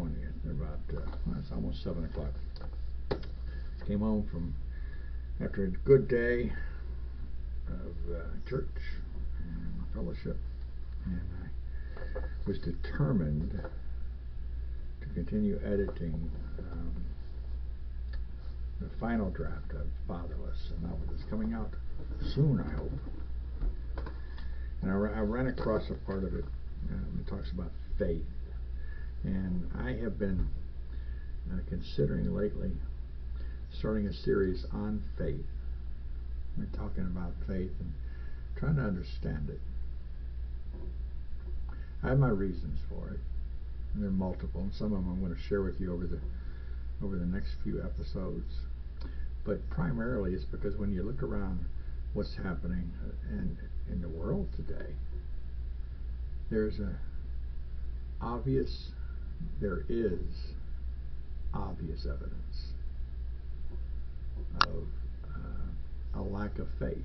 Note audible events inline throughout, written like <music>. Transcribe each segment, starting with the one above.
The 20th, about, uh, it's almost 7 o'clock. Came home from, after a good day of uh, church and fellowship, and I was determined to continue editing um, the final draft of Fatherless, a novel that's coming out soon, I hope. And I, I ran across a part of it. Um, it talks about faith, and I have been uh, considering lately starting a series on faith. We're talking about faith and trying to understand it. I have my reasons for it. And they're multiple, and some of them I'm going to share with you over the over the next few episodes. But primarily, it's because when you look around what's happening in in the world today, there's a obvious, there is obvious evidence of uh, a lack of faith,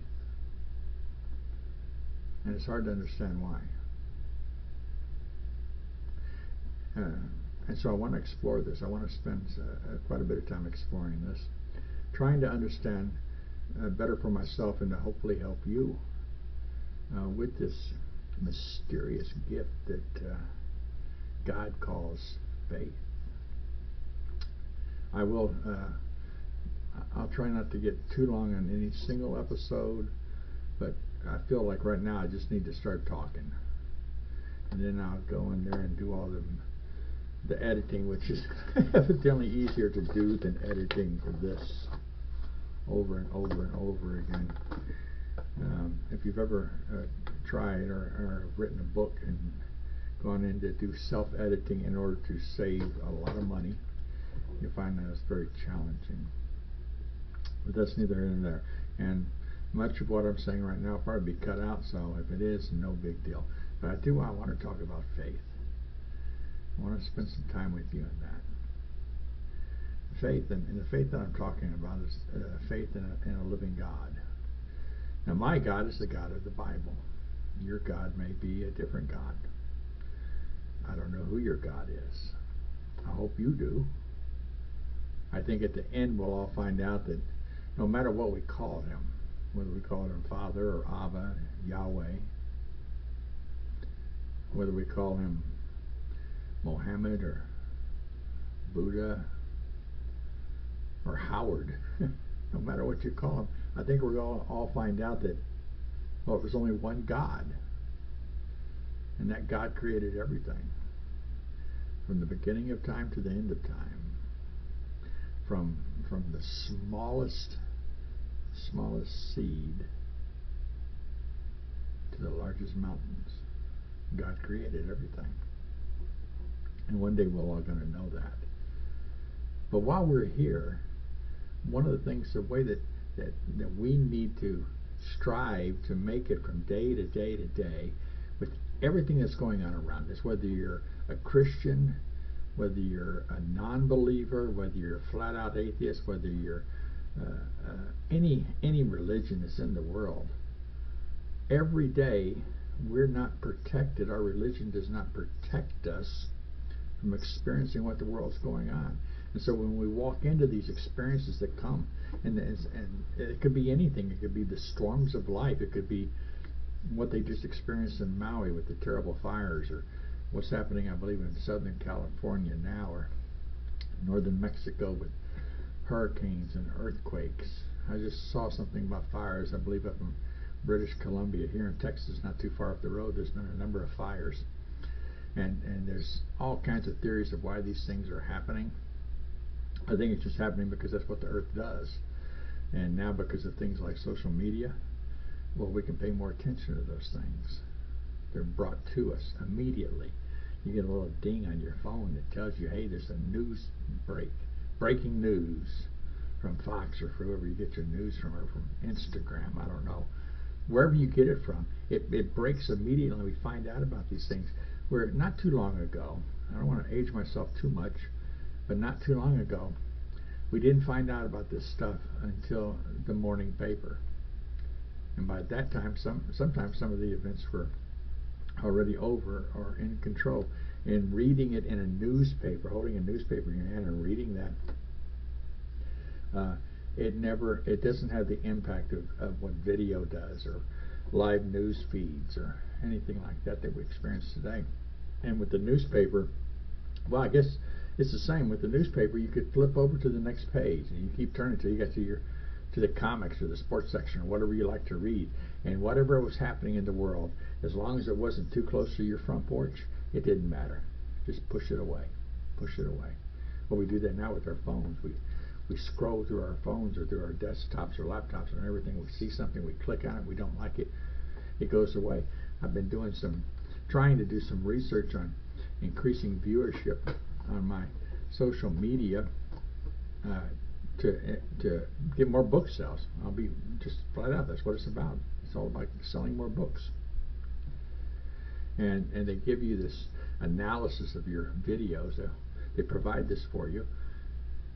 and it's hard to understand why. Uh, and so I want to explore this. I want to spend uh, quite a bit of time exploring this, trying to understand uh, better for myself and to hopefully help you uh, with this mysterious gift that uh, God calls faith. I will. Uh, I'll try not to get too long on any single episode, but I feel like right now I just need to start talking, and then I'll go in there and do all the the editing, which is <laughs> evidently easier to do than editing for this over and over and over again. Um, if you've ever uh, tried or, or, written a book and gone in to do self-editing in order to save a lot of money, you'll find that it's very challenging. But that's neither here nor there. And much of what I'm saying right now will probably be cut out, so if it is, no big deal. But I do I want to talk about faith. I want to spend some time with you on that. Faith, and, and the faith that I'm talking about is uh, faith in a, in a living God. Now, my God is the God of the Bible. Your God may be a different God. I don't know who your God is. I hope you do. I think at the end we'll all find out that no matter what we call him, whether we call him Father or Abba, Yahweh, whether we call him Mohammed or Buddha or Howard, <laughs> no matter what you call him, I think we're to all find out that, well, there's only one God. And that God created everything. From the beginning of time to the end of time. From, from the smallest, smallest seed to the largest mountains. God created everything. And one day we're all going to know that. But while we're here, one of the things, the way that, that, that we need to strive to make it from day to day to day everything that's going on around us, whether you're a Christian, whether you're a non-believer, whether you're a flat-out atheist, whether you're uh, uh, any any religion that's in the world, every day we're not protected. Our religion does not protect us from experiencing what the world's going on. And so when we walk into these experiences that come, and, and it could be anything, it could be the storms of life, it could be what they just experienced in Maui with the terrible fires, or what's happening, I believe, in Southern California now, or northern Mexico with hurricanes and earthquakes. I just saw something about fires, I believe, up in British Columbia. Here in Texas, not too far up the road, there's been a number of fires and and there's all kinds of theories of why these things are happening. I think it's just happening because that's what the earth does. And now because of things like social media, well, we can pay more attention to those things. They're brought to us immediately. You get a little ding on your phone that tells you, hey, there's a news break, breaking news from Fox or whoever you get your news from, or from Instagram, I don't know. Wherever you get it from, it, it breaks immediately. We find out about these things where not too long ago, I don't want to age myself too much, but not too long ago, we didn't find out about this stuff until the morning paper. And by that time, some sometimes some of the events were already over or in control. And reading it in a newspaper, holding a newspaper in your hand and reading that, uh, it never, it doesn't have the impact of, of what video does or live news feeds or anything like that that we experience today. And with the newspaper, well, I guess it's the same with the newspaper. You could flip over to the next page and you keep turning till you get to your to the comics or the sports section or whatever you like to read. And whatever was happening in the world, as long as it wasn't too close to your front porch, it didn't matter. Just push it away. Push it away. Well, we do that now with our phones. We we scroll through our phones or through our desktops or laptops and everything. We see something, we click on it, we don't like it, it goes away. I've been doing some, trying to do some research on increasing viewership on my social media uh, to to get more book sales. I'll be just flat out. That's what it's about. It's all about selling more books. And and they give you this analysis of your videos. They, they provide this for you.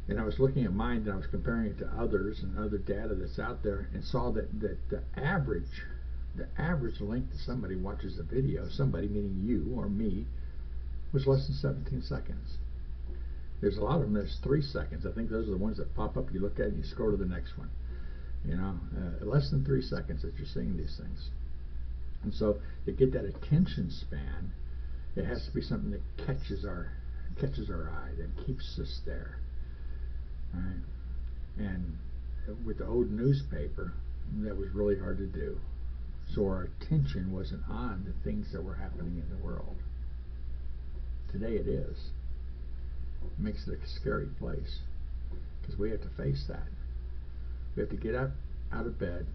And I was looking at mine and I was comparing it to others and other data that's out there and saw that, that the average the average length that somebody watches a video, somebody meaning you or me, was less than 17 seconds. There's a lot of them that's three seconds. I think those are the ones that pop up. You look at it and you scroll to the next one. You know, uh, less than three seconds that you're seeing these things. And so to get that attention span, it has to be something that catches our catches our eye, that keeps us there. Right? And with the old newspaper, that was really hard to do. So our attention wasn't on the things that were happening in the world. Today it is. Makes it a scary place because we have to face that. We have to get up out of bed.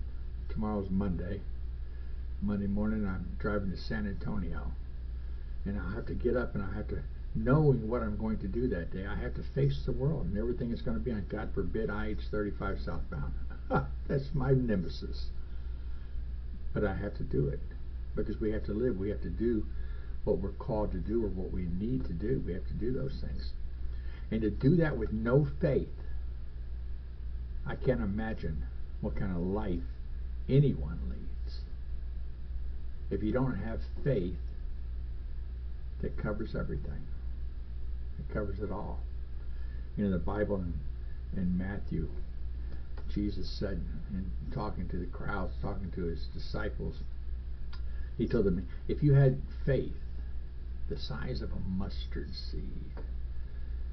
Tomorrow's Monday. Monday morning I'm driving to San Antonio. And I have to get up and I have to, knowing what I'm going to do that day, I have to face the world and everything is going to be on, God forbid, IH-35 southbound. <laughs> That's my nemesis. But I have to do it because we have to live. We have to do what we're called to do or what we need to do. We have to do those things. And to do that with no faith, I can't imagine what kind of life anyone leads. If you don't have faith that covers everything, it covers it all. You know, the Bible in, in Matthew, Jesus said, in talking to the crowds, talking to his disciples, he told them, if you had faith the size of a mustard seed,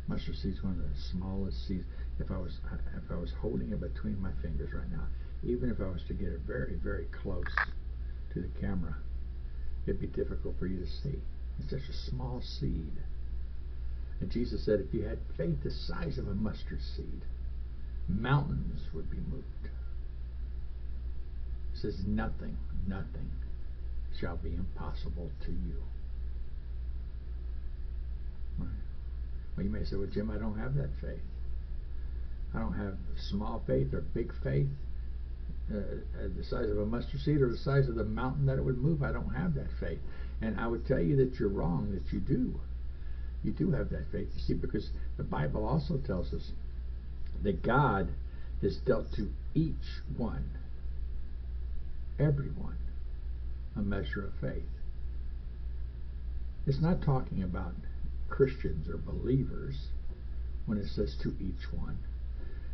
mustard seed is one of the smallest seeds. If I was if I was holding it between my fingers right now, even if I was to get it very very close to the camera, it'd be difficult for you to see. It's such a small seed. And Jesus said, if you had faith the size of a mustard seed, mountains would be moved. He says, nothing, nothing shall be impossible to you. Well, you may say, well, Jim, I don't have that faith. I don't have small faith or big faith, uh, the size of a mustard seed or the size of the mountain that it would move. I don't have that faith. And I would tell you that you're wrong, that you do. You do have that faith. You see, because the Bible also tells us that God has dealt to each one, everyone, a measure of faith. It's not talking about Christians or believers when it says to each one.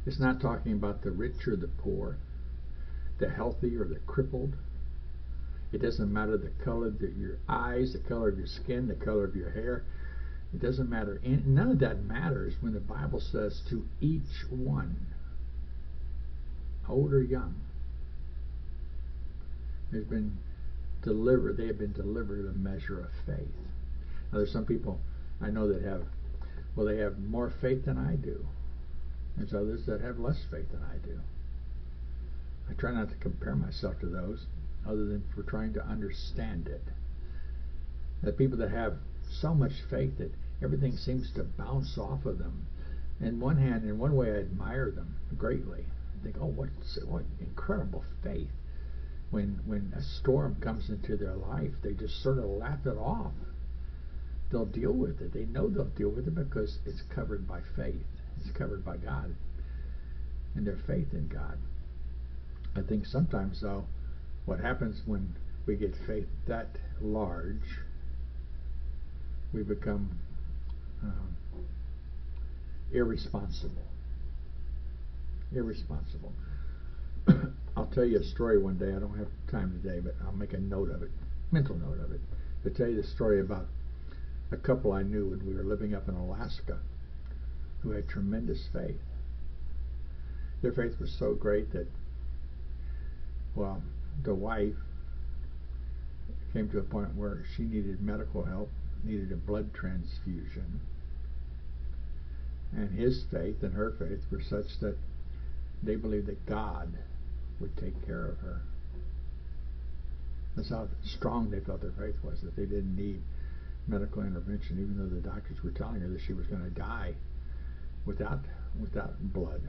It's not talking about the rich or the poor, the healthy or the crippled. It doesn't matter the color of your eyes, the color of your skin, the color of your hair. It doesn't matter. None of that matters when the Bible says to each one, old or young. There's been delivered, they have been delivered a measure of faith. Now, there's some people I know that have, well, they have more faith than I do. There's others that have less faith than I do. I try not to compare myself to those, other than for trying to understand it. The people that have so much faith that everything seems to bounce off of them. In one hand, in one way, I admire them greatly. I think, oh, what what incredible faith! When when a storm comes into their life, they just sort of laugh it off they'll deal with it. They know they'll deal with it because it's covered by faith. It's covered by God and their faith in God. I think sometimes though, what happens when we get faith that large, we become um, irresponsible. Irresponsible. <coughs> I'll tell you a story one day. I don't have time today, but I'll make a note of it, mental note of it, to tell you the story about a couple I knew when we were living up in Alaska who had tremendous faith. Their faith was so great that, well, the wife came to a point where she needed medical help, needed a blood transfusion. And his faith and her faith were such that they believed that God would take care of her. That's how strong they felt their faith was, that they didn't need medical intervention, even though the doctors were telling her that she was going to die without without blood.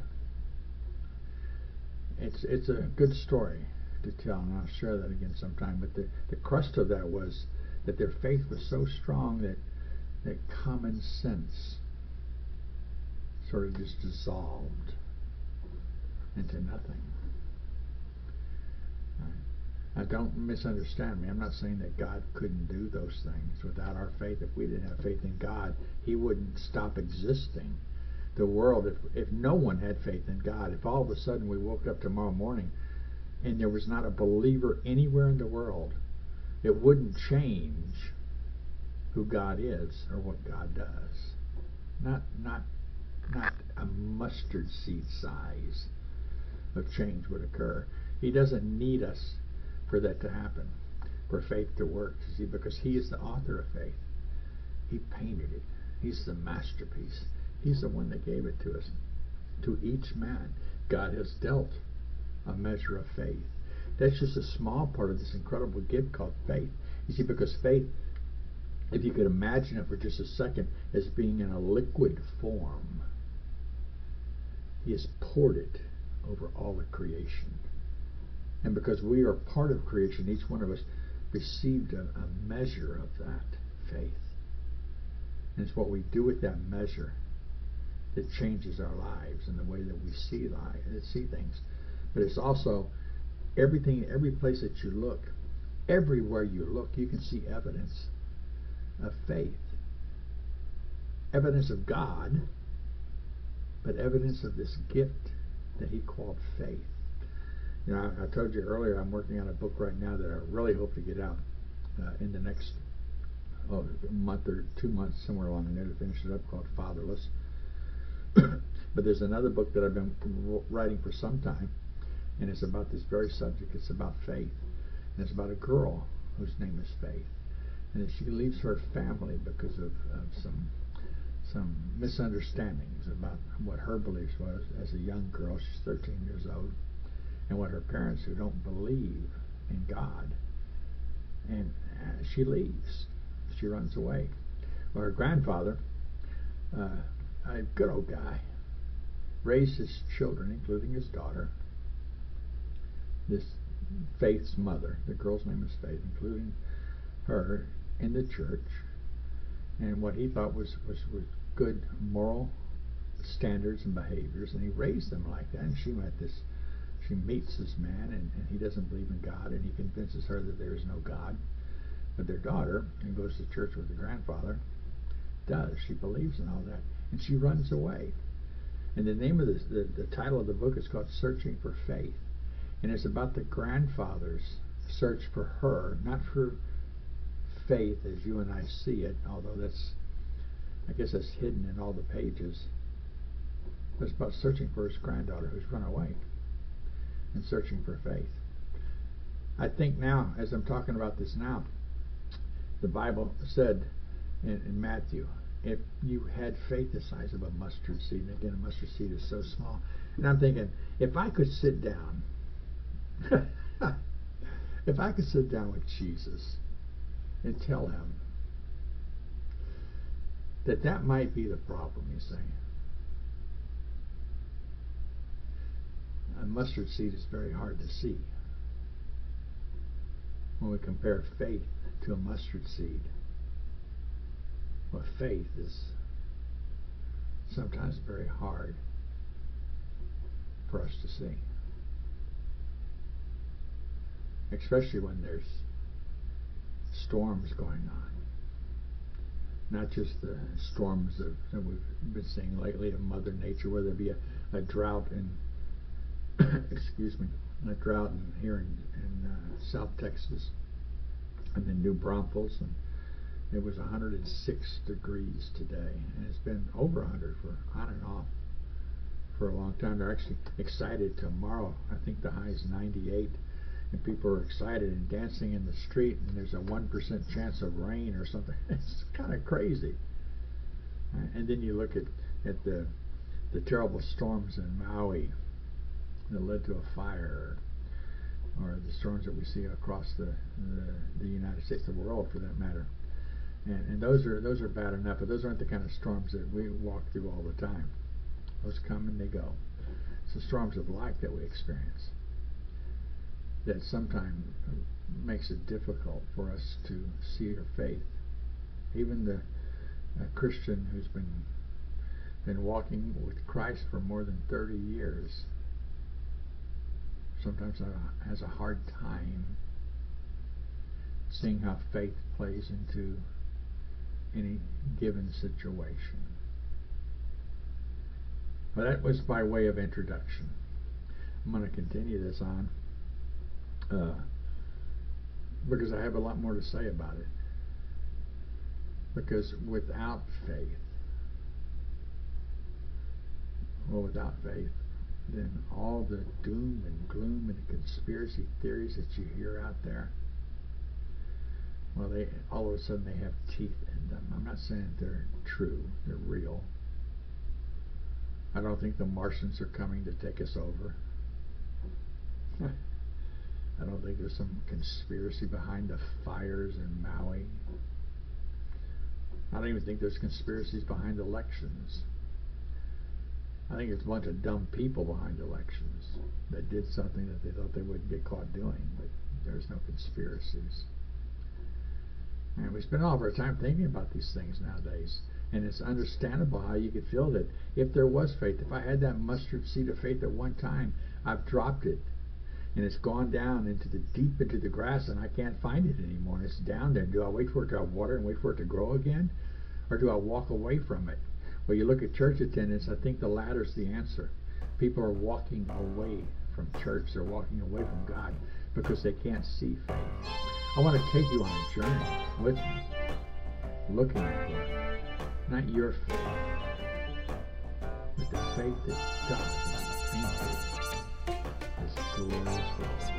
It's it's a good story to tell, and I'll share that again sometime. But the, the crust of that was that their faith was so strong that that common sense sort of just dissolved into nothing. Now, don't misunderstand me. I'm not saying that God couldn't do those things without our faith. If we didn't have faith in God, He wouldn't stop existing. The world, if, if no one had faith in God, if all of a sudden we woke up tomorrow morning and there was not a believer anywhere in the world, it wouldn't change who God is or what God does. Not, not, not a mustard seed size of change would occur. He doesn't need us for that to happen, for faith to work. See, because He is the author of faith. He painted it. He's the masterpiece. He's the one that gave it to us. To each man, God has dealt a measure of faith. That's just a small part of this incredible gift called faith. You see, because faith, if you could imagine it for just a second, as being in a liquid form, He has poured it over all of creation. And because we are part of creation, each one of us received a, a measure of that faith. And it's what we do with that measure that changes our lives and the way that we see life, and see things. But it's also everything, every place that you look, everywhere you look, you can see evidence of faith, evidence of God, but evidence of this gift that He called faith. You know, I, I, told you earlier I'm working on a book right now that I really hope to get out uh, in the next oh, month or two months, somewhere along there to finish it up, called Fatherless. <coughs> but there's another book that I've been writing for some time, and it's about this very subject. It's about faith, and it's about a girl whose name is Faith, and she leaves her family because of, of some some misunderstandings about what her beliefs was as a young girl. She's 13 years old and what her parents who don't believe in God. And uh, she leaves. She runs away. Well, her grandfather, uh, a good old guy, raised his children, including his daughter. This Faith's mother, the girl's name is Faith, including her in the church, and what he thought was, was, was good moral standards and behaviors, and he raised them like that. And she met this she meets this man and, and, he doesn't believe in God and he convinces her that there is no God. But their daughter, who goes to church with the grandfather, does. She believes in all that. And she runs away. And the name of this, the, the title of the book is called Searching for Faith. And it's about the grandfather's search for her, not for faith as you and I see it, although that's, I guess that's hidden in all the pages. It's about searching for his granddaughter who's run away and searching for faith. I think now, as I'm talking about this now, the Bible said in, in Matthew, if you had faith the size of a mustard seed, and again, a mustard seed is so small, and I'm thinking, if I could sit down, <laughs> if I could sit down with Jesus and tell him that that might be the problem, you see. A mustard seed is very hard to see when we compare faith to a mustard seed. Well, faith is sometimes very hard for us to see, especially when there's storms going on. Not just the storms of, that we've been seeing lately of Mother Nature, whether it be a, a drought in, <coughs> excuse me, a drought in, here in, in uh, South Texas, and then New Braunfels, and it was 106 degrees today, and it's been over 100 for on and off for a long time. They're actually excited tomorrow. I think the high is 98, and people are excited and dancing in the street, and there's a 1% chance of rain or something. <laughs> It's kind of crazy. And then you look at, at the, the terrible storms in Maui that led to a fire, or the storms that we see across the, the, the United States, the world for that matter. And, and those are those are bad enough, but those aren't the kind of storms that we walk through all the time. Those come and they go. It's the storms of life that we experience that sometimes makes it difficult for us to see our faith. Even the Christian who's been been walking with Christ for more than 30 years sometimes has a hard time seeing how faith plays into any given situation. But that was by way of introduction. I'm going to continue this on uh, because I have a lot more to say about it. Because without faith, well, without faith, then all the doom and gloom and conspiracy theories that you hear out there, well, they all of a sudden they have teeth in them. I'm not saying they're true; they're real. I don't think the Martians are coming to take us over. I don't think there's some conspiracy behind the fires in Maui. I don't even think there's conspiracies behind elections. I think it's a bunch of dumb people behind elections that did something that they thought they wouldn't get caught doing, but there's no conspiracies. And we spend all of our time thinking about these things nowadays. And it's understandable how you could feel that if there was faith, if I had that mustard seed of faith at one time, I've dropped it. And it's gone down into the deep into the grass and I can't find it anymore. And it's down there. Do I wait for it to have water and wait for it to grow again? Or do I walk away from it? Well, you look at church attendance, I think the latter is the answer. People are walking away from church. They're walking away from God because they can't see faith. I want to take you on a journey with me, looking at for not your faith, but the faith that God has painted this glorious world.